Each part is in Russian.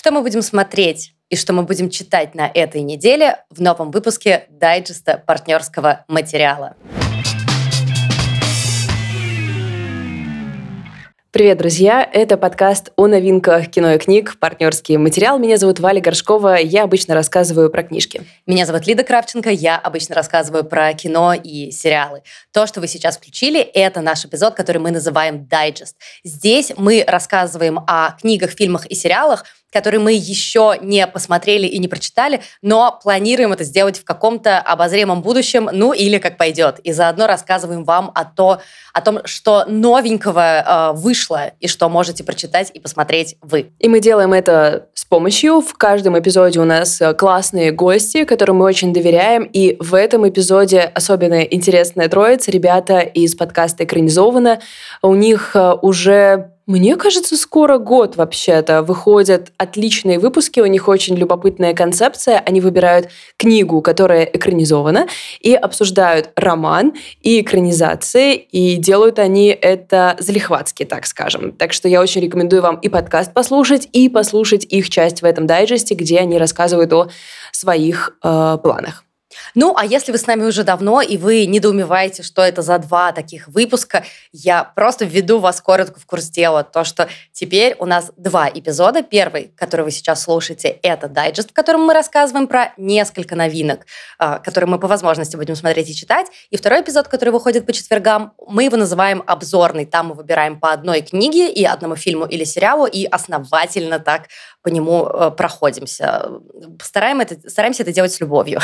Что мы будем смотреть и что мы будем читать на этой неделе в новом выпуске дайджеста партнерского материала. Привет, друзья! Это подкаст о новинках кино и книг, партнерский материал. Меня зовут Валя Горшкова, я обычно рассказываю про книжки. Меня зовут Лида Кравченко, я обычно рассказываю про кино и сериалы. То, что вы сейчас включили, это наш эпизод, который мы называем «Дайджест». Здесь мы рассказываем о книгах, фильмах и сериалах, который мы еще не посмотрели и не прочитали, но планируем это сделать в каком-то обозримом будущем, ну или как пойдет. И заодно рассказываем вам о, то, о том, что новенького э, вышло и что можете прочитать и посмотреть вы. И мы делаем это с помощью. В каждом эпизоде у нас э, классные гости, которым мы очень доверяем. И в этом эпизоде особенно интересная троица. Ребята из подкаста «Экранизовано». У них э, уже мне кажется, скоро год вообще-то выходят отличные выпуски, у них очень любопытная концепция. Они выбирают книгу, которая экранизована, и обсуждают роман и экранизации, и делают они это залихватски, так скажем. Так что я очень рекомендую вам и подкаст послушать, и послушать их часть в этом дайджесте, где они рассказывают о своих э, планах. Ну, а если вы с нами уже давно, и вы недоумеваете, что это за два таких выпуска, я просто введу вас коротко в курс дела. То, что теперь у нас два эпизода. Первый, который вы сейчас слушаете, это дайджест, в котором мы рассказываем про несколько новинок, а, которые мы по возможности будем смотреть и читать. И второй эпизод, который выходит по четвергам, мы его называем обзорный. Там мы выбираем по одной книге и одному фильму или сериалу, и основательно так по нему э, проходимся. Стараемся это, стараемся это делать с любовью.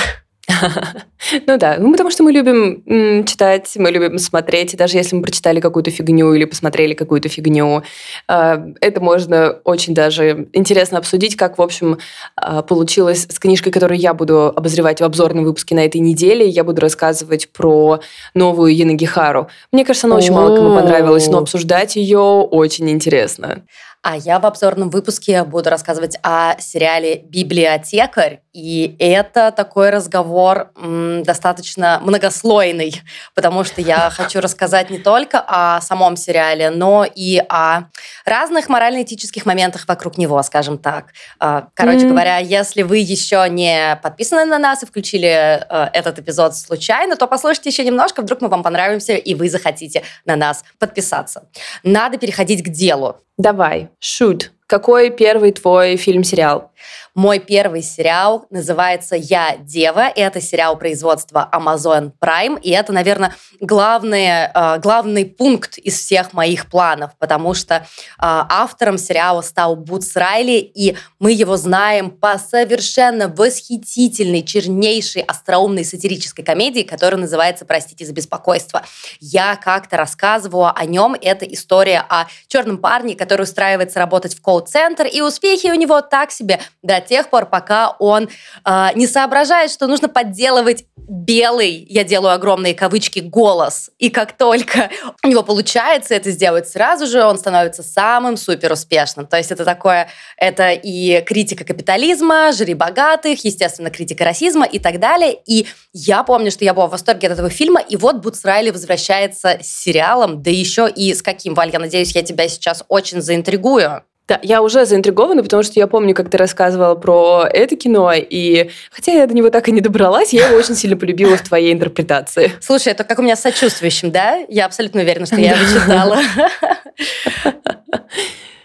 Ну да, ну потому что мы любим читать, мы любим смотреть, и даже если мы прочитали какую-то фигню или посмотрели какую-то фигню, а, это можно очень даже интересно обсудить, как, в общем, а, получилось с книжкой, которую я буду обозревать в обзорном выпуске на этой неделе. Я буду рассказывать про новую Янагихару. Мне кажется, она очень мало кому понравилась, но обсуждать ее очень интересно. А я в обзорном выпуске буду рассказывать о сериале «Библиотекарь». И это такой разговор достаточно многослойный, потому что я хочу рассказать не только о самом сериале, но и о разных морально-этических моментах вокруг него, скажем так. А, короче mm. говоря, если вы еще не подписаны на нас и включили э, этот эпизод случайно, то послушайте еще немножко, вдруг мы вам понравимся, и вы захотите на нас подписаться. Надо переходить к делу. Давай, shoot. Какой первый твой фильм-сериал? Мой первый сериал называется «Я дева». И это сериал производства Amazon Prime. И это, наверное, главный, э, главный пункт из всех моих планов, потому что э, автором сериала стал Бутс Райли, и мы его знаем по совершенно восхитительной, чернейшей, остроумной сатирической комедии, которая называется «Простите за беспокойство». Я как-то рассказывала о нем. Это история о черном парне, который устраивается работать в колл-центр, и успехи у него так себе до тех пор, пока он э, не соображает, что нужно подделывать белый, я делаю огромные кавычки, голос. И как только у него получается это сделать сразу же, он становится самым супер успешным. То есть это такое, это и критика капитализма, жри богатых, естественно, критика расизма и так далее. И я помню, что я была в восторге от этого фильма, и вот Бутс Райли возвращается с сериалом, да еще и с каким, Валь, я надеюсь, я тебя сейчас очень заинтригую. Да, я уже заинтригована, потому что я помню, как ты рассказывала про это кино, и хотя я до него так и не добралась, я его очень сильно полюбила в твоей интерпретации. Слушай, это как у меня с сочувствующим, да? Я абсолютно уверена, что я его читала.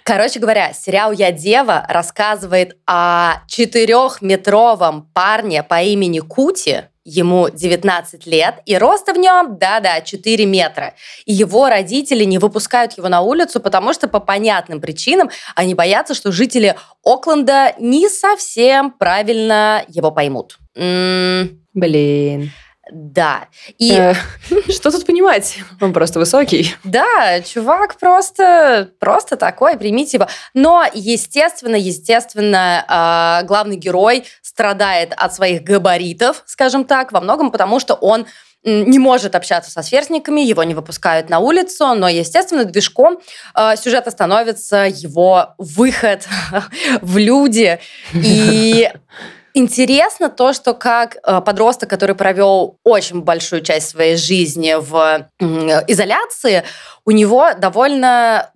Короче говоря, сериал «Я дева» рассказывает о четырехметровом парне по имени Кути, Ему 19 лет, и роста в нем, да-да, 4 метра. И его родители не выпускают его на улицу, потому что по понятным причинам они боятся, что жители Окленда не совсем правильно его поймут. М-м- Блин. Да. И э, что тут понимать? Он просто высокий. Да, чувак просто, просто такой, примите его. Но, естественно, естественно, а, главный герой страдает от своих габаритов, скажем так, во многом потому, что он не может общаться со сверстниками, его не выпускают на улицу, но, естественно, движком э, сюжета становится его выход в люди. И Интересно то, что как э, подросток, который провел очень большую часть своей жизни в изоляции, у него довольно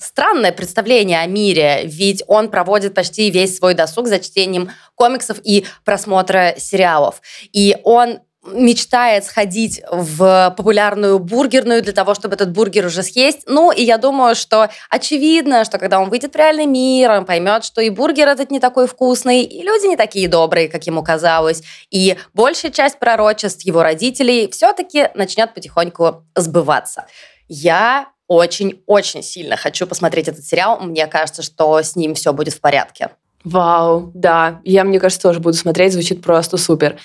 странное представление о мире, ведь он проводит почти весь свой досуг за чтением комиксов и просмотра сериалов. И он мечтает сходить в популярную бургерную для того, чтобы этот бургер уже съесть. Ну, и я думаю, что очевидно, что когда он выйдет в реальный мир, он поймет, что и бургер этот не такой вкусный, и люди не такие добрые, как ему казалось. И большая часть пророчеств его родителей все-таки начнет потихоньку сбываться. Я очень-очень сильно хочу посмотреть этот сериал. Мне кажется, что с ним все будет в порядке. Вау, да, я, мне кажется, тоже буду смотреть, звучит просто супер.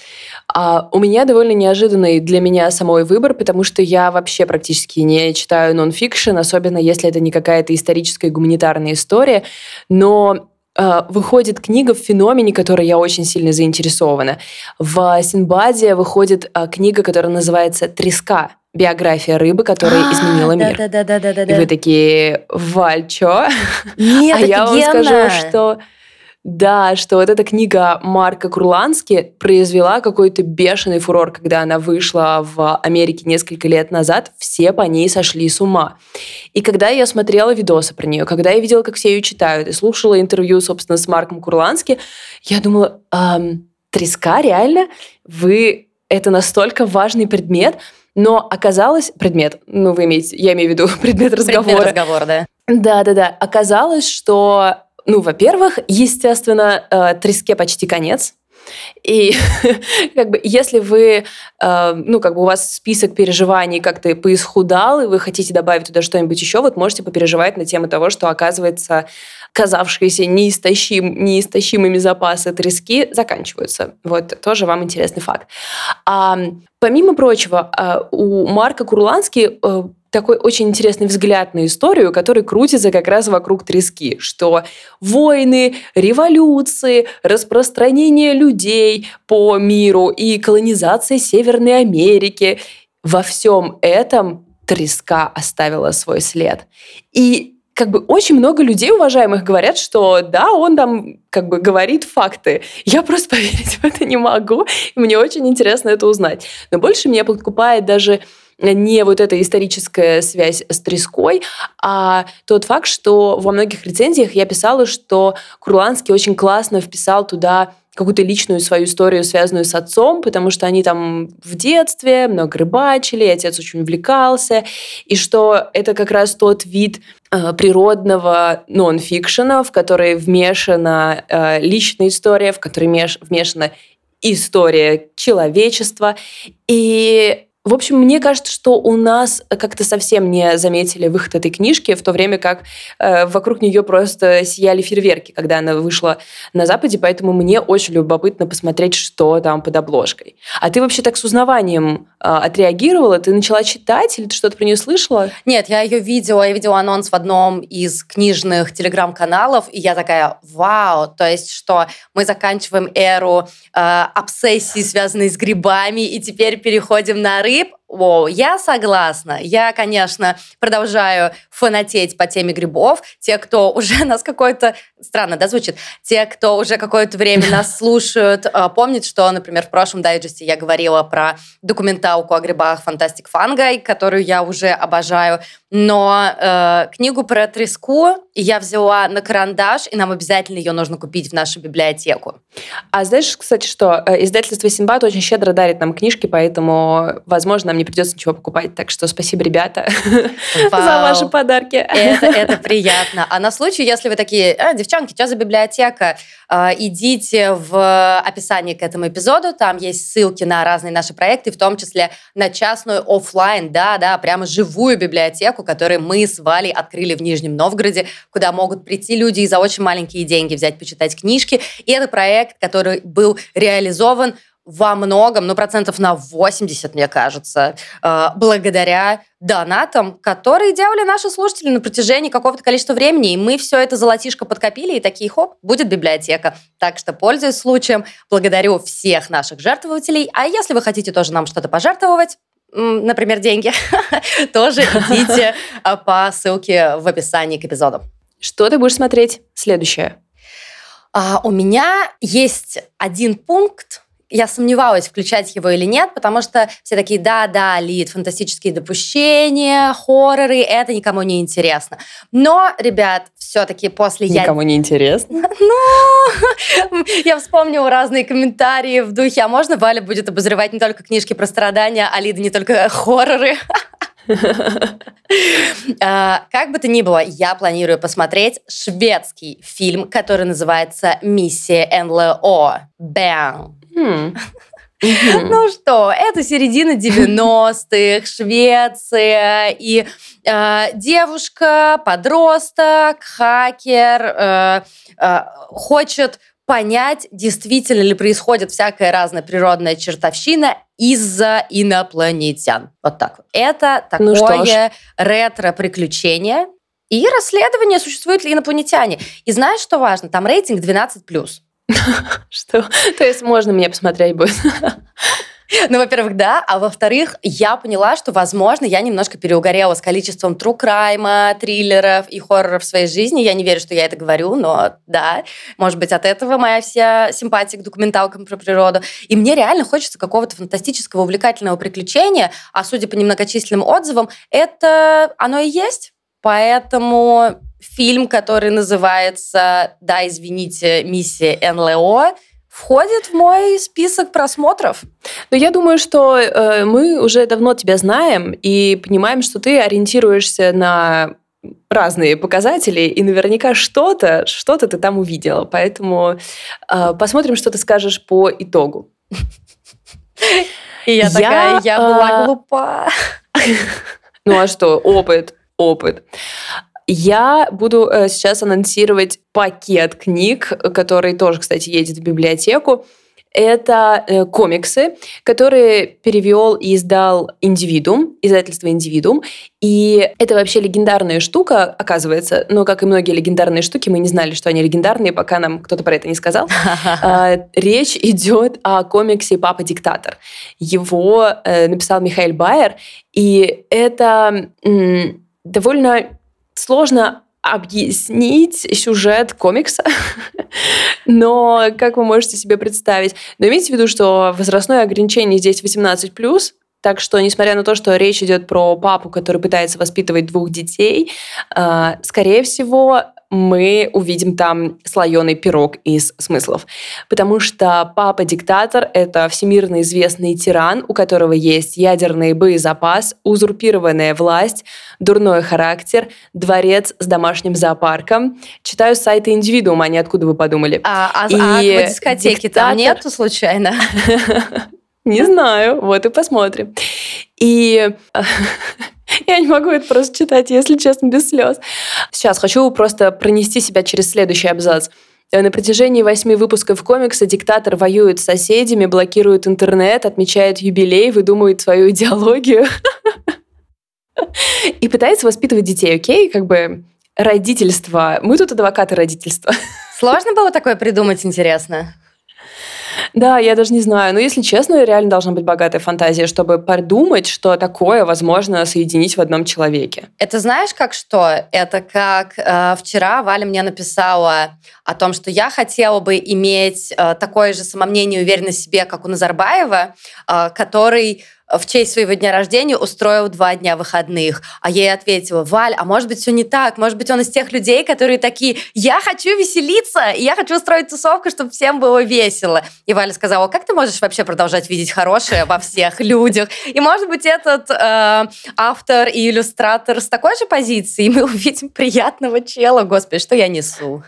А у меня довольно неожиданный для меня самой выбор, потому что я вообще практически не читаю нонфикшн, особенно если это не какая-то историческая гуманитарная история, но э, выходит книга в феномене, которой я очень сильно заинтересована. В Синбаде выходит э, книга, которая называется «Треска», биография рыбы, которая а, изменила мир. Да, да, да, да, да. И вы такие, Валь, чё? Нет, а я вам скажу, что да, что вот эта книга Марка Курлански произвела какой-то бешеный фурор, когда она вышла в Америке несколько лет назад, все по ней сошли с ума. И когда я смотрела видосы про нее, когда я видела, как все ее читают, и слушала интервью, собственно, с Марком Курлански, я думала, эм, треска, реально? Вы... Это настолько важный предмет, но оказалось, предмет, ну вы имеете, я имею в виду предмет разговора. Предмет разговора, да. Да-да-да. Оказалось, что ну, во-первых, естественно, э, треске почти конец. И как бы если вы, э, ну, как бы у вас список переживаний как-то поисхудал, и вы хотите добавить туда что-нибудь еще, вот можете попереживать на тему того, что, оказывается, казавшиеся неистощим, неистощимыми запасы трески заканчиваются. Вот тоже вам интересный факт. А, помимо прочего, э, у Марка Курлански э, такой очень интересный взгляд на историю, который крутится как раз вокруг трески, что войны, революции, распространение людей по миру и колонизация Северной Америки, во всем этом треска оставила свой след. И как бы очень много людей уважаемых говорят, что да, он там как бы говорит факты. Я просто поверить в это не могу. Мне очень интересно это узнать. Но больше меня подкупает даже не вот эта историческая связь с треской, а тот факт, что во многих рецензиях я писала, что Курланский очень классно вписал туда какую-то личную свою историю, связанную с отцом, потому что они там в детстве много рыбачили, отец очень увлекался, и что это как раз тот вид э, природного нон-фикшена, в который вмешана э, личная история, в который вмешана история человечества. И в общем, мне кажется, что у нас как-то совсем не заметили выход этой книжки, в то время как э, вокруг нее просто сияли фейерверки, когда она вышла на Западе, поэтому мне очень любопытно посмотреть, что там под обложкой. А ты вообще так с узнаванием э, отреагировала? Ты начала читать или ты что-то про нее слышала? Нет, я ее видела, я видела анонс в одном из книжных телеграм-каналов, и я такая, вау, то есть что мы заканчиваем эру э, обсессии, связанной с грибами, и теперь переходим на рынок, rape Воу, я согласна. Я, конечно, продолжаю фанатеть по теме грибов. Те, кто уже нас какое-то... Странно, да, звучит? Те, кто уже какое-то время нас слушают, а, помнят, что, например, в прошлом дайджесте я говорила про документалку о грибах «Фантастик Фангай», которую я уже обожаю. Но э, книгу про треску я взяла на карандаш, и нам обязательно ее нужно купить в нашу библиотеку. А знаешь, кстати, что э, издательство Симбат очень щедро дарит нам книжки, поэтому, возможно, нам не придется ничего покупать. Так что спасибо, ребята, Вау. за ваши подарки. Это, это приятно. А на случай, если вы такие, а, девчонки, что за библиотека? А, идите в описании к этому эпизоду, там есть ссылки на разные наши проекты, в том числе на частную офлайн, да, да, прямо живую библиотеку, которую мы с Валей открыли в Нижнем Новгороде, куда могут прийти люди и за очень маленькие деньги взять, почитать книжки. И это проект, который был реализован во многом, ну, процентов на 80, мне кажется, э, благодаря донатам, которые делали наши слушатели на протяжении какого-то количества времени. И мы все это золотишко подкопили, и такие, хоп, будет библиотека. Так что, пользуясь случаем, благодарю всех наших жертвователей. А если вы хотите тоже нам что-то пожертвовать, например, деньги, тоже идите э, по ссылке в описании к эпизоду. Что ты будешь смотреть? Следующее. А, у меня есть один пункт, я сомневалась, включать его или нет, потому что все такие, да-да, Лид, фантастические допущения, хорроры, это никому не интересно. Но, ребят, все-таки после... Никому я... не интересно? Ну, я вспомнила разные комментарии в духе, а можно Валя будет обозревать не только книжки про страдания, а Лида не только хорроры? А, как бы то ни было, я планирую посмотреть шведский фильм, который называется «Миссия НЛО». Бэм. Ну что, это середина 90-х, Швеция, и э, девушка, подросток, хакер э, э, хочет понять, действительно ли происходит всякая разная природная чертовщина из-за инопланетян. Вот так. Это ну такое ну ретро-приключение. И расследование, существуют ли инопланетяне. И знаешь, что важно? Там рейтинг 12+. Что? То есть можно мне посмотреть будет? Ну, во-первых, да, а во-вторых, я поняла, что, возможно, я немножко переугорела с количеством true crime, триллеров и хорроров в своей жизни. Я не верю, что я это говорю, но да, может быть, от этого моя вся симпатия к документалкам про природу. И мне реально хочется какого-то фантастического, увлекательного приключения, а судя по немногочисленным отзывам, это оно и есть. Поэтому фильм, который называется, да, извините, «Миссия НЛО», входит в мой список просмотров. Но я думаю, что э, мы уже давно тебя знаем и понимаем, что ты ориентируешься на разные показатели, и наверняка что-то, что-то ты там увидела. Поэтому э, посмотрим, что ты скажешь по итогу. И я такая, я была глупа. Ну а что, опыт, опыт. Я буду э, сейчас анонсировать пакет книг, который тоже, кстати, едет в библиотеку. Это э, комиксы, которые перевел и издал Индивидуум, издательство Индивидуум. И это вообще легендарная штука, оказывается. Но, как и многие легендарные штуки, мы не знали, что они легендарные, пока нам кто-то про это не сказал. А, речь идет о комиксе «Папа диктатор». Его э, написал Михаил Байер. И это довольно сложно объяснить сюжет комикса, но как вы можете себе представить? Но имейте в виду, что возрастное ограничение здесь 18+, так что, несмотря на то, что речь идет про папу, который пытается воспитывать двух детей, э, скорее всего, мы увидим там слоеный пирог из смыслов. Потому что папа-диктатор — это всемирно известный тиран, у которого есть ядерный боезапас, узурпированная власть, дурной характер, дворец с домашним зоопарком. Читаю сайты индивидуума, а не откуда вы подумали. А, а, И а дискотеки диктатор... там нету случайно? Не знаю, вот и посмотрим. И я не могу это просто читать, если честно, без слез. Сейчас хочу просто пронести себя через следующий абзац. На протяжении восьми выпусков комикса диктатор воюет с соседями, блокирует интернет, отмечает юбилей, выдумывает свою идеологию и пытается воспитывать детей, окей? Как бы родительство. Мы тут адвокаты родительства. Сложно было такое придумать, интересно? Да, я даже не знаю. Но если честно, реально должна быть богатая фантазия, чтобы подумать, что такое возможно соединить в одном человеке. Это знаешь, как что? Это как э, вчера Валя мне написала о том, что я хотела бы иметь э, такое же самомнение и уверенность в себе, как у Назарбаева, э, который в честь своего дня рождения устроил два дня выходных. А я ей ответила, Валь, а может быть все не так? Может быть он из тех людей, которые такие, я хочу веселиться, и я хочу устроить тусовку, чтобы всем было весело. И Валя сказала, как ты можешь вообще продолжать видеть хорошее во всех людях? И может быть этот э, автор и иллюстратор с такой же позиции, и мы увидим приятного чела. Господи, что я несу?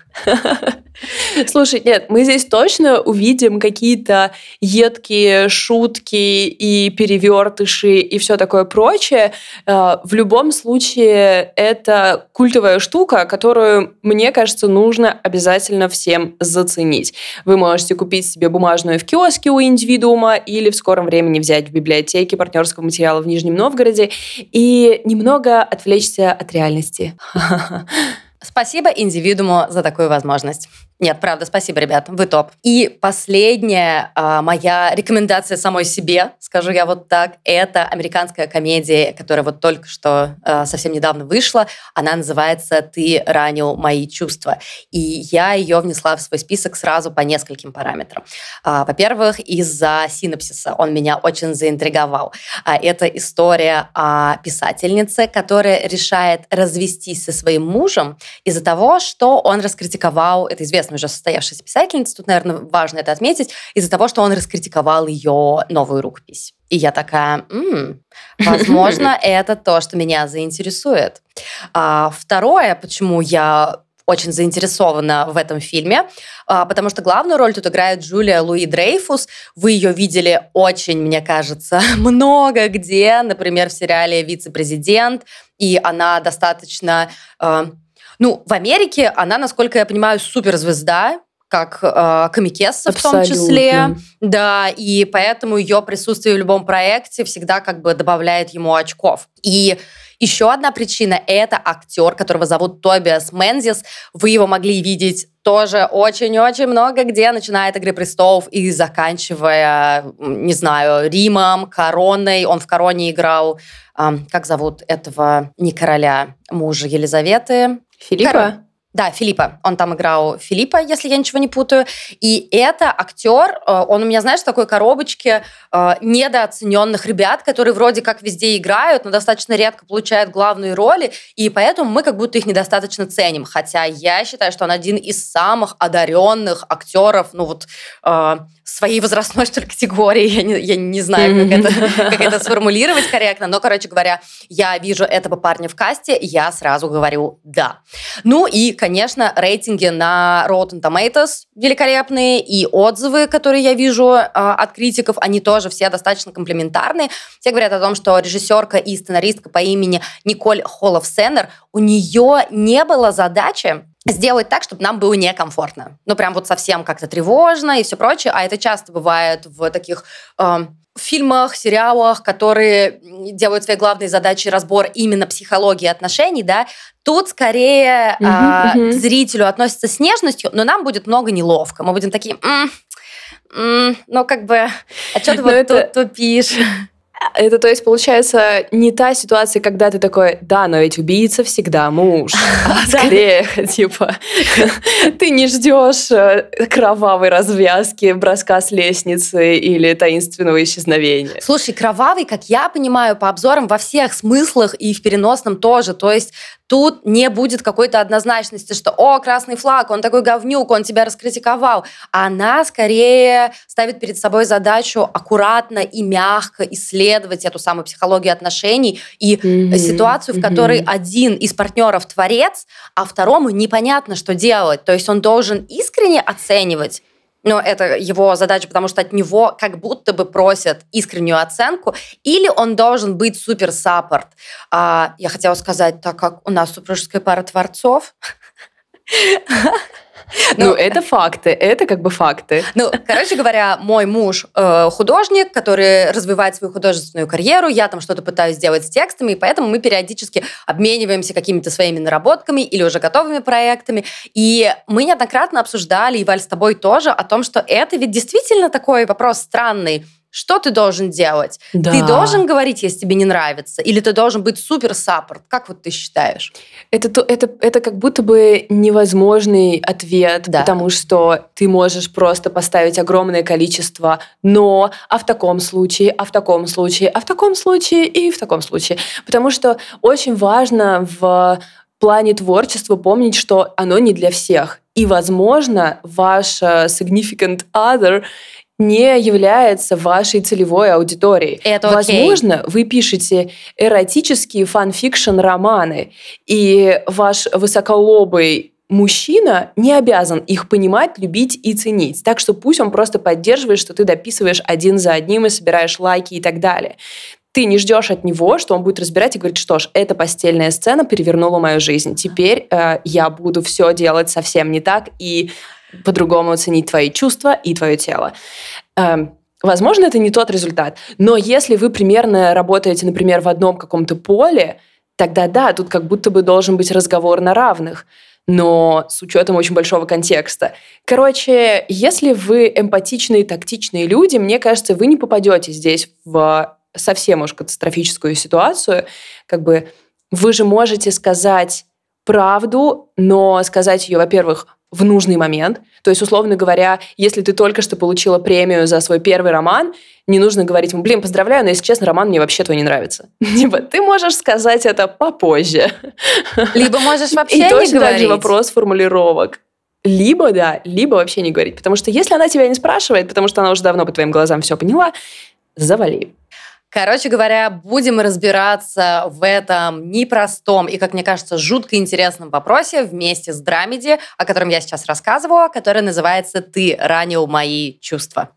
Слушай, нет, мы здесь точно увидим какие-то едкие шутки и перевертыши и все такое прочее. Э, в любом случае, это культовая штука, которую, мне кажется, нужно обязательно всем заценить. Вы можете купить себе бумажную в киоске у индивидуума или в скором времени взять в библиотеке партнерского материала в Нижнем Новгороде и немного отвлечься от реальности. Спасибо индивидууму за такую возможность. Нет, правда, спасибо, ребят, вы топ. И последняя а, моя рекомендация самой себе, скажу я вот так, это американская комедия, которая вот только что а, совсем недавно вышла. Она называется «Ты ранил мои чувства». И я ее внесла в свой список сразу по нескольким параметрам. А, во-первых, из-за синапсиса он меня очень заинтриговал. А, это история о писательнице, которая решает развестись со своим мужем из-за того, что он раскритиковал, это известно уже состоявшаяся писательница, тут, наверное, важно это отметить, из-за того, что он раскритиковал ее новую рукопись. И я такая, м-м, возможно, это то, что меня заинтересует. А, второе, почему я очень заинтересована в этом фильме, а, потому что главную роль тут играет Джулия Луи Дрейфус. Вы ее видели очень, мне кажется, много где, например, в сериале «Вице-президент», и она достаточно... Ну, в Америке она, насколько я понимаю, суперзвезда, как э, комикесса в том числе. Да, и поэтому ее присутствие в любом проекте всегда как бы добавляет ему очков. И еще одна причина – это актер, которого зовут Тобиас Мензис. Вы его могли видеть тоже очень-очень много где, начиная от «Игры престолов» и заканчивая, не знаю, Римом, Короной. Он в «Короне» играл, э, как зовут этого, не короля, мужа Елизаветы? Филиппа? Кор... Да, Филиппа. Он там играл Филиппа, если я ничего не путаю. И это актер, э, он у меня, знаешь, в такой коробочке э, недооцененных ребят, которые вроде как везде играют, но достаточно редко получают главные роли, и поэтому мы как будто их недостаточно ценим. Хотя я считаю, что он один из самых одаренных актеров, ну вот э, своей возрастной, что ли, категории. Я не, я не знаю, как это, как это сформулировать корректно. Но, короче говоря, я вижу этого парня в касте, я сразу говорю «да». Ну и, конечно, рейтинги на Rotten Tomatoes великолепные, и отзывы, которые я вижу э, от критиков, они тоже все достаточно комплементарные. Все говорят о том, что режиссерка и сценаристка по имени Николь Холлов Сеннер, у нее не было задачи сделать так, чтобы нам было некомфортно. Ну, прям вот совсем как-то тревожно и все прочее. А это часто бывает в таких э, фильмах, сериалах, которые делают своей главной задачей разбор именно психологии отношений, да, тут скорее uh-huh, э, uh-huh. к зрителю относятся с нежностью, но нам будет много неловко. Мы будем такие... М- м- ну, как бы, а что ты вот это... тут тупишь? Это, то есть, получается, не та ситуация, когда ты такой, да, но ведь убийца всегда муж. А скорее, типа, ты не ждешь э, кровавой развязки, броска с лестницы или таинственного исчезновения. Слушай, кровавый, как я понимаю, по обзорам во всех смыслах и в переносном тоже. То есть тут не будет какой-то однозначности, что «О, красный флаг, он такой говнюк, он тебя раскритиковал». Она скорее ставит перед собой задачу аккуратно и мягко исследовать эту самую психологию отношений и mm-hmm. ситуацию, в которой mm-hmm. один из партнеров творец, а второму непонятно, что делать. То есть он должен искренне оценивать но это его задача, потому что от него как будто бы просят искреннюю оценку, или он должен быть супер саппорт. А, я хотела сказать, так как у нас супружеская пара творцов, Ну, ну, это факты, это как бы факты. Ну, короче говоря, мой муж э, художник, который развивает свою художественную карьеру, я там что-то пытаюсь сделать с текстами, и поэтому мы периодически обмениваемся какими-то своими наработками или уже готовыми проектами. И мы неоднократно обсуждали, и Валь с тобой тоже, о том, что это ведь действительно такой вопрос странный что ты должен делать? Да. Ты должен говорить, если тебе не нравится? Или ты должен быть супер саппорт? Как вот ты считаешь? Это, это, это как будто бы невозможный ответ, да. потому что ты можешь просто поставить огромное количество «но», а в таком случае, а в таком случае, а в таком случае и в таком случае. Потому что очень важно в плане творчества помнить, что оно не для всех. И, возможно, ваш э, significant other не является вашей целевой аудиторией. Это Возможно, окей. вы пишете эротические fan fiction романы, и ваш высоколобый мужчина не обязан их понимать, любить и ценить. Так что пусть он просто поддерживает, что ты дописываешь один за одним и собираешь лайки и так далее. Ты не ждешь от него, что он будет разбирать и говорить, что ж, эта постельная сцена перевернула мою жизнь. Теперь э, я буду все делать совсем не так, и по-другому оценить твои чувства и твое тело. Эм, возможно, это не тот результат, но если вы примерно работаете, например, в одном каком-то поле, тогда да, тут как будто бы должен быть разговор на равных. но с учетом очень большого контекста. Короче, если вы эмпатичные, тактичные люди, мне кажется, вы не попадете здесь в совсем уж катастрофическую ситуацию. Как бы вы же можете сказать правду, но сказать ее, во-первых, в нужный момент. То есть, условно говоря, если ты только что получила премию за свой первый роман, не нужно говорить, блин, поздравляю, но, если честно, роман мне вообще твой не нравится. Типа, ты можешь сказать это попозже. Либо можешь вообще И не точно говорить. вопрос формулировок. Либо да, либо вообще не говорить. Потому что если она тебя не спрашивает, потому что она уже давно по твоим глазам все поняла, завали. Короче говоря, будем разбираться в этом непростом и, как мне кажется, жутко интересном вопросе вместе с Драмеди, о котором я сейчас рассказываю, который называется «Ты ранил мои чувства».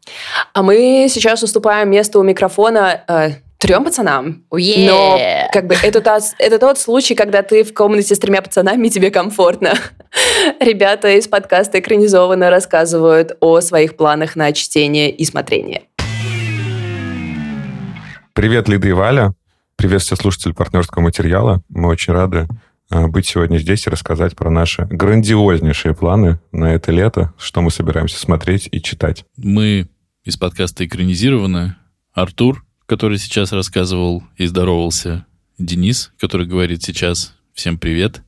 А мы сейчас уступаем место у микрофона э, трем пацанам. Уе! Но как бы это, та- это тот случай, когда ты в комнате с тремя пацанами, и тебе комфортно. Ребята из подкаста экранизованно рассказывают о своих планах на чтение и смотрение. Привет, Лида и Валя. Привет все слушатели партнерского материала. Мы очень рады э, быть сегодня здесь и рассказать про наши грандиознейшие планы на это лето, что мы собираемся смотреть и читать. Мы из подкаста экранизированы. Артур, который сейчас рассказывал и здоровался. Денис, который говорит сейчас всем привет.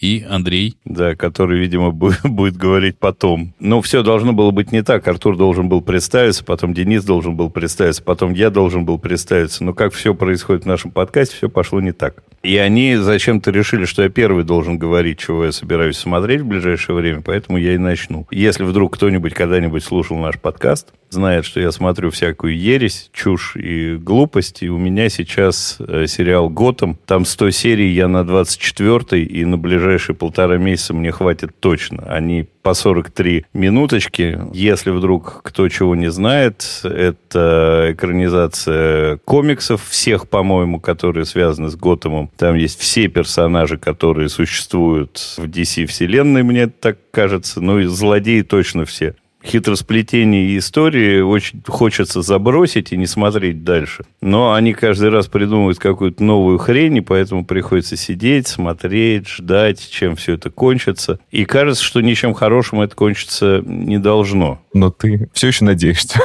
И Андрей. Да, который, видимо, бу- будет говорить потом. Но все должно было быть не так. Артур должен был представиться, потом Денис должен был представиться, потом я должен был представиться. Но как все происходит в нашем подкасте, все пошло не так. И они зачем-то решили, что я первый должен говорить, чего я собираюсь смотреть в ближайшее время, поэтому я и начну. Если вдруг кто-нибудь когда-нибудь слушал наш подкаст, знает, что я смотрю всякую ересь, чушь и глупость, и у меня сейчас э, сериал «Готэм». Там 100 серий, я на 24 и на ближайшие полтора месяца мне хватит точно. Они по 43 минуточки. Если вдруг кто чего не знает, это экранизация комиксов всех, по-моему, которые связаны с Готэмом. Там есть все персонажи, которые существуют в DC-вселенной, мне так кажется. Ну и злодеи точно все хитросплетение и истории очень хочется забросить и не смотреть дальше. Но они каждый раз придумывают какую-то новую хрень, и поэтому приходится сидеть, смотреть, ждать, чем все это кончится. И кажется, что ничем хорошим это кончиться не должно. Но ты все еще надеешься.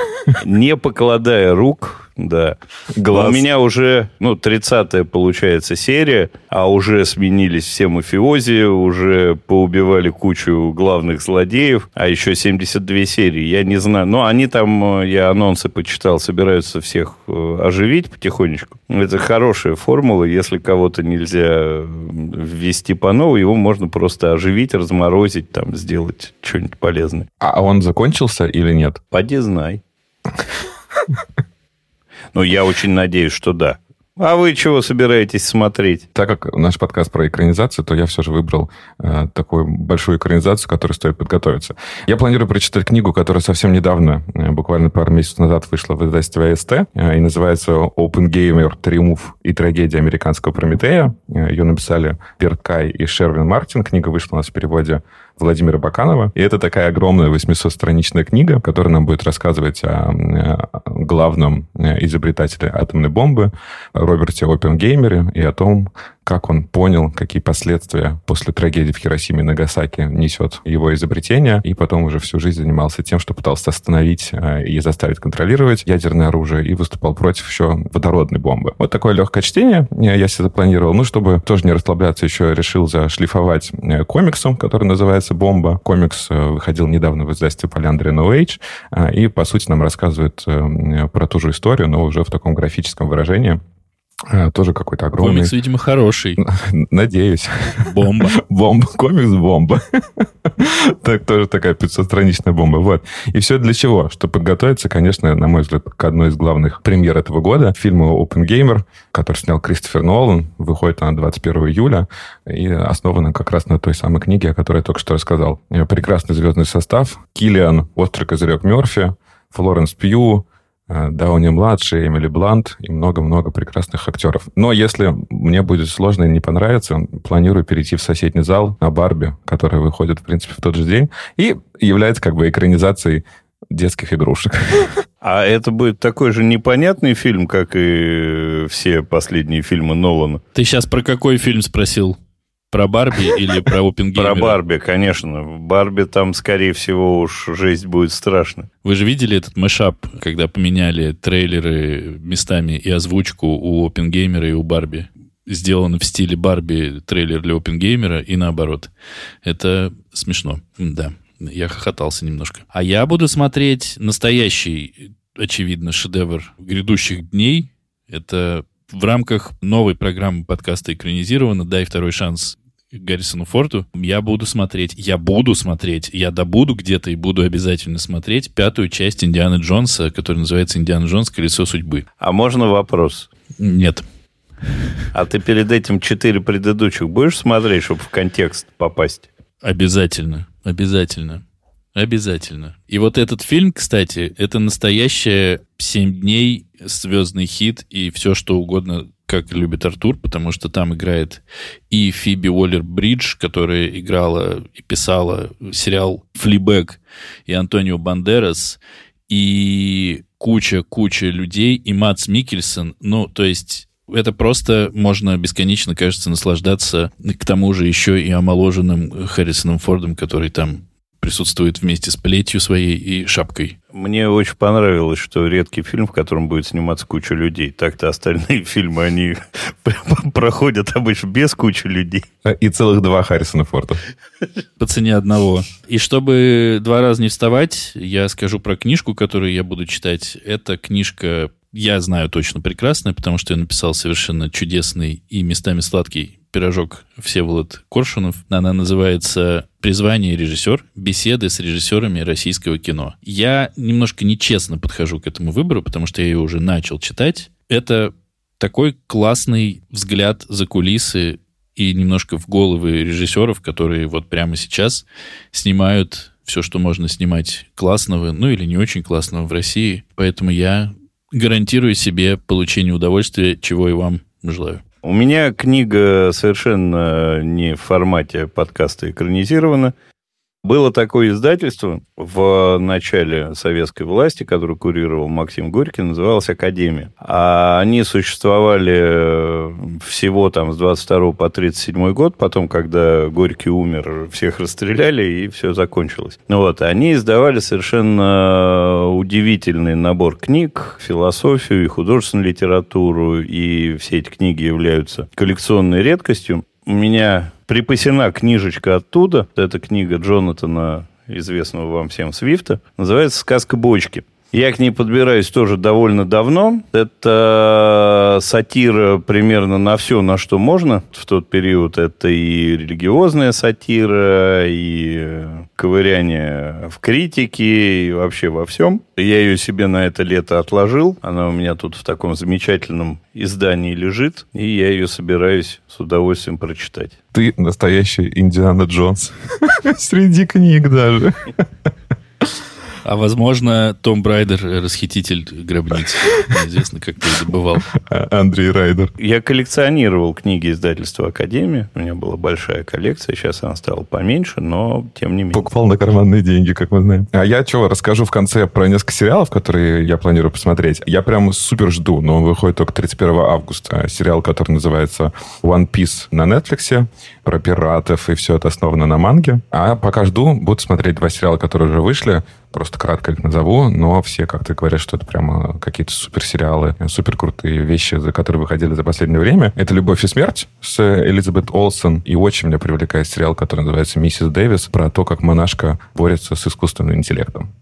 Не покладая рук, да. Глаз. У меня уже, ну, 30-я, получается, серия, а уже сменились все мафиози, уже поубивали кучу главных злодеев, а еще 72 серии. Я не знаю, но они там, э, я анонсы почитал, собираются всех э, оживить потихонечку. Это хорошая формула. Если кого-то нельзя ввести по новой, его можно просто оживить, разморозить, там, сделать что-нибудь полезное. А он закончился или нет? Поди знай. Ну, я очень надеюсь, что да. А вы чего собираетесь смотреть? Так как наш подкаст про экранизацию, то я все же выбрал э, такую большую экранизацию, которой стоит подготовиться. Я планирую прочитать книгу, которая совсем недавно, э, буквально пару месяцев назад, вышла в издательстве АСТ, э, и называется «Open Gamer. Триумф и трагедия американского Прометея». Э, ее написали Берт Кай и Шервин Мартин. Книга вышла у нас в переводе Владимира Баканова. И это такая огромная 800-страничная книга, которая нам будет рассказывать о, э, главном э, изобретателе атомной бомбы Роберте Оппенгеймере и о том, как он понял, какие последствия после трагедии в Хиросиме и Нагасаки несет его изобретение, и потом уже всю жизнь занимался тем, что пытался остановить э, и заставить контролировать ядерное оружие, и выступал против еще водородной бомбы. Вот такое легкое чтение э, я себе запланировал. Ну, чтобы тоже не расслабляться, еще решил зашлифовать э, комиксом, который называется «Бомба». Комикс выходил недавно в издательстве Поляндрия No Age, и, по сути, нам рассказывает про ту же историю, но уже в таком графическом выражении. Э, Тоже какой-то огромный... Комикс, видимо, хороший. Надеюсь. Бомба. Бомба. Комикс бомба. Так тоже такая 500-страничная бомба. Вот. И все для чего? Чтобы подготовиться, конечно, на мой взгляд, к одной из главных премьер этого года. Фильму Open Gamer, который снял Кристофер Нолан. Выходит она 21 июля. И основана как раз на той самой книге, о которой я только что рассказал. Э, Прекрасный звездный состав. Киллиан, Острый козырек Мерфи, Флоренс Пью, Дауни-младший, Эмили Блант и много-много прекрасных актеров. Но если мне будет сложно и не понравится, планирую перейти в соседний зал на Барби, которая выходит, в принципе, в тот же день, и является как бы экранизацией детских игрушек. А это будет такой же непонятный фильм, как и все последние фильмы Нолана. Ты сейчас про какой фильм спросил? Про Барби или про Опенгеймера? Про Барби, конечно. В Барби там, скорее всего, уж жизнь будет страшна. Вы же видели этот мэшап, когда поменяли трейлеры местами и озвучку у Опенгеймера и у Барби? Сделано в стиле Барби трейлер для Опенгеймера и наоборот. Это смешно, да. Я хохотался немножко. А я буду смотреть настоящий, очевидно, шедевр грядущих дней. Это в рамках новой программы подкаста «Экранизировано» «Дай второй шанс Гаррисону Форту, я буду смотреть, я буду смотреть, я добуду где-то и буду обязательно смотреть пятую часть Индианы Джонса, которая называется «Индиана Джонс. Колесо судьбы». А можно вопрос? Нет. А ты перед этим четыре предыдущих будешь смотреть, чтобы в контекст попасть? Обязательно, обязательно. Обязательно. И вот этот фильм, кстати, это настоящее «Семь дней», звездный хит и все, что угодно, как любит Артур, потому что там играет и Фиби Уоллер-Бридж, которая играла и писала сериал «Флибэк», и Антонио Бандерас, и куча-куча людей, и Мац Микельсон. Ну, то есть это просто можно бесконечно, кажется, наслаждаться к тому же еще и омоложенным Харрисоном Фордом, который там присутствует вместе с плетью своей и шапкой. Мне очень понравилось, что редкий фильм, в котором будет сниматься куча людей. Так-то остальные фильмы, они проходят обычно без кучи людей. И целых два Харрисона Форда. По цене одного. И чтобы два раза не вставать, я скажу про книжку, которую я буду читать. Это книжка я знаю точно прекрасная, потому что я написал совершенно чудесный и местами сладкий пирожок Всеволод Коршунов. Она называется «Призвание режиссер. Беседы с режиссерами российского кино». Я немножко нечестно подхожу к этому выбору, потому что я ее уже начал читать. Это такой классный взгляд за кулисы и немножко в головы режиссеров, которые вот прямо сейчас снимают все, что можно снимать классного, ну или не очень классного в России. Поэтому я гарантирую себе получение удовольствия, чего и вам желаю. У меня книга совершенно не в формате подкаста экранизирована. Было такое издательство в начале советской власти, которое курировал Максим Горький, называлось «Академия». А они существовали всего там с 22 по 37 год, потом, когда Горький умер, всех расстреляли, и все закончилось. Ну вот, они издавали совершенно удивительный набор книг, философию и художественную литературу, и все эти книги являются коллекционной редкостью. У меня припасена книжечка оттуда. Это книга Джонатана, известного вам всем Свифта. Называется «Сказка бочки». Я к ней подбираюсь тоже довольно давно. Это сатира примерно на все, на что можно в тот период. Это и религиозная сатира, и ковыряние в критике, и вообще во всем. Я ее себе на это лето отложил. Она у меня тут в таком замечательном издании лежит, и я ее собираюсь с удовольствием прочитать. Ты настоящий Индиана Джонс. Среди книг даже. А возможно, Том Брайдер расхититель гробниц. Неизвестно, как ты это бывал. А, Андрей Райдер. Я коллекционировал книги издательства Академии. У меня была большая коллекция. Сейчас она стала поменьше, но тем не менее. Покупал на карманные деньги, как мы знаем. А я что, расскажу в конце про несколько сериалов, которые я планирую посмотреть. Я прям супер жду, но он выходит только 31 августа. Сериал, который называется One Piece на Netflix про пиратов, и все это основано на манге. А пока жду, буду смотреть два сериала, которые уже вышли. Просто кратко их назову, но все как-то говорят, что это прямо какие-то суперсериалы, супер крутые вещи, за которые выходили за последнее время. Это «Любовь и смерть» с Элизабет Олсен. И очень меня привлекает сериал, который называется «Миссис Дэвис», про то, как монашка борется с искусственным интеллектом.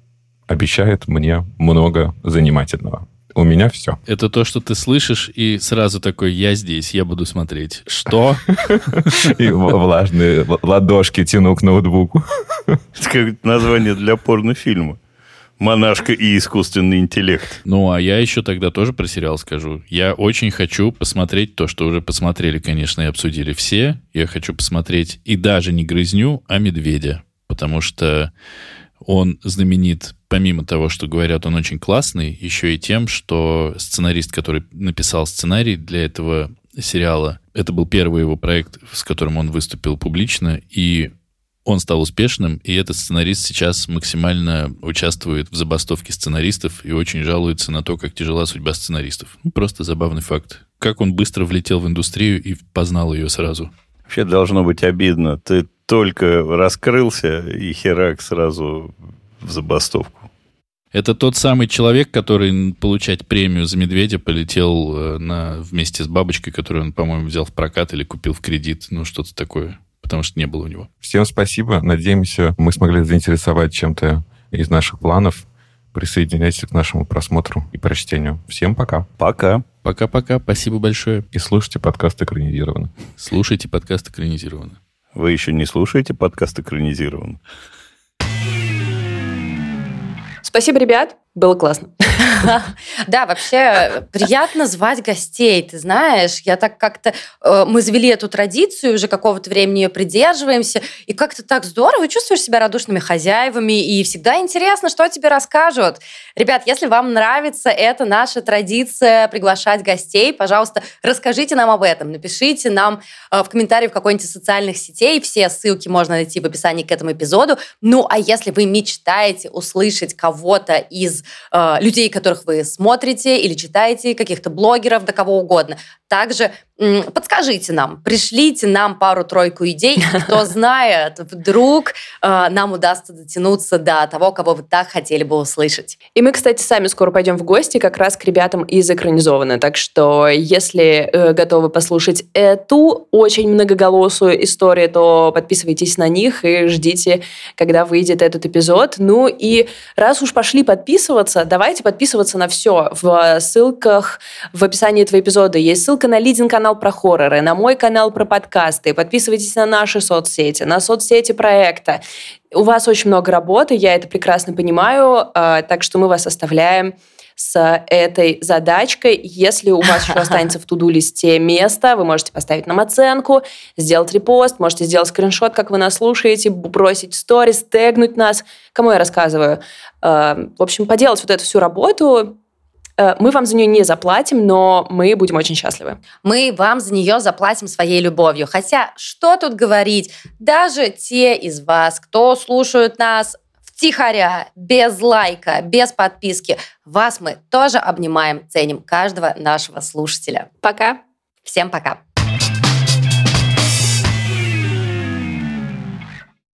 Обещает мне много занимательного у меня все. Это то, что ты слышишь, и сразу такой, я здесь, я буду смотреть. Что? И влажные ладошки тяну к ноутбуку. Это как название для порнофильма. Монашка и искусственный интеллект. Ну, а я еще тогда тоже про сериал скажу. Я очень хочу посмотреть то, что уже посмотрели, конечно, и обсудили все. Я хочу посмотреть и даже не грызню, а медведя. Потому что он знаменит, помимо того, что говорят, он очень классный, еще и тем, что сценарист, который написал сценарий для этого сериала, это был первый его проект, с которым он выступил публично, и он стал успешным, и этот сценарист сейчас максимально участвует в забастовке сценаристов и очень жалуется на то, как тяжела судьба сценаристов. Ну, просто забавный факт. Как он быстро влетел в индустрию и познал ее сразу. Вообще должно быть обидно. Ты только раскрылся, и херак сразу в забастовку. Это тот самый человек, который получать премию за медведя полетел э, на, вместе с бабочкой, которую он, по-моему, взял в прокат или купил в кредит. Ну, что-то такое. Потому что не было у него. Всем спасибо. Надеемся, мы смогли заинтересовать чем-то из наших планов. Присоединяйтесь к нашему просмотру и прочтению. Всем пока. Пока. Пока-пока. Спасибо большое. И слушайте подкаст экранизированно. Слушайте подкаст экранизированно. Вы еще не слушаете подкаст экранизирован? Спасибо, ребят. Было классно. Да, вообще приятно звать гостей, ты знаешь. Я так как-то... Э, мы завели эту традицию, уже какого-то времени ее придерживаемся, и как-то так здорово, чувствуешь себя радушными хозяевами, и всегда интересно, что тебе расскажут. Ребят, если вам нравится эта наша традиция приглашать гостей, пожалуйста, расскажите нам об этом, напишите нам э, в комментарии в какой-нибудь социальных сетей, все ссылки можно найти в описании к этому эпизоду. Ну, а если вы мечтаете услышать кого-то из э, людей, которых вы смотрите или читаете, каких-то блогеров, да кого угодно. Также подскажите нам, пришлите нам пару-тройку идей, кто знает, вдруг э, нам удастся дотянуться до того, кого вы так хотели бы услышать. И мы, кстати, сами скоро пойдем в гости как раз к ребятам из экранизованной. Так что, если э, готовы послушать эту очень многоголосую историю, то подписывайтесь на них и ждите, когда выйдет этот эпизод. Ну и раз уж пошли подписываться, давайте подписываться на все. В ссылках в описании этого эпизода есть ссылка ссылка на Лидин-канал про хорроры, на мой канал про подкасты. Подписывайтесь на наши соцсети, на соцсети проекта. У вас очень много работы, я это прекрасно понимаю, а, так что мы вас оставляем с этой задачкой. Если у вас еще останется в туду-листе место, вы можете поставить нам оценку, сделать репост, можете сделать скриншот, как вы нас слушаете, бросить в сторис, тегнуть нас. Кому я рассказываю? А, в общем, поделать вот эту всю работу, мы вам за нее не заплатим, но мы будем очень счастливы. Мы вам за нее заплатим своей любовью. Хотя, что тут говорить, даже те из вас, кто слушают нас втихаря, без лайка, без подписки, вас мы тоже обнимаем, ценим каждого нашего слушателя. Пока. Всем пока.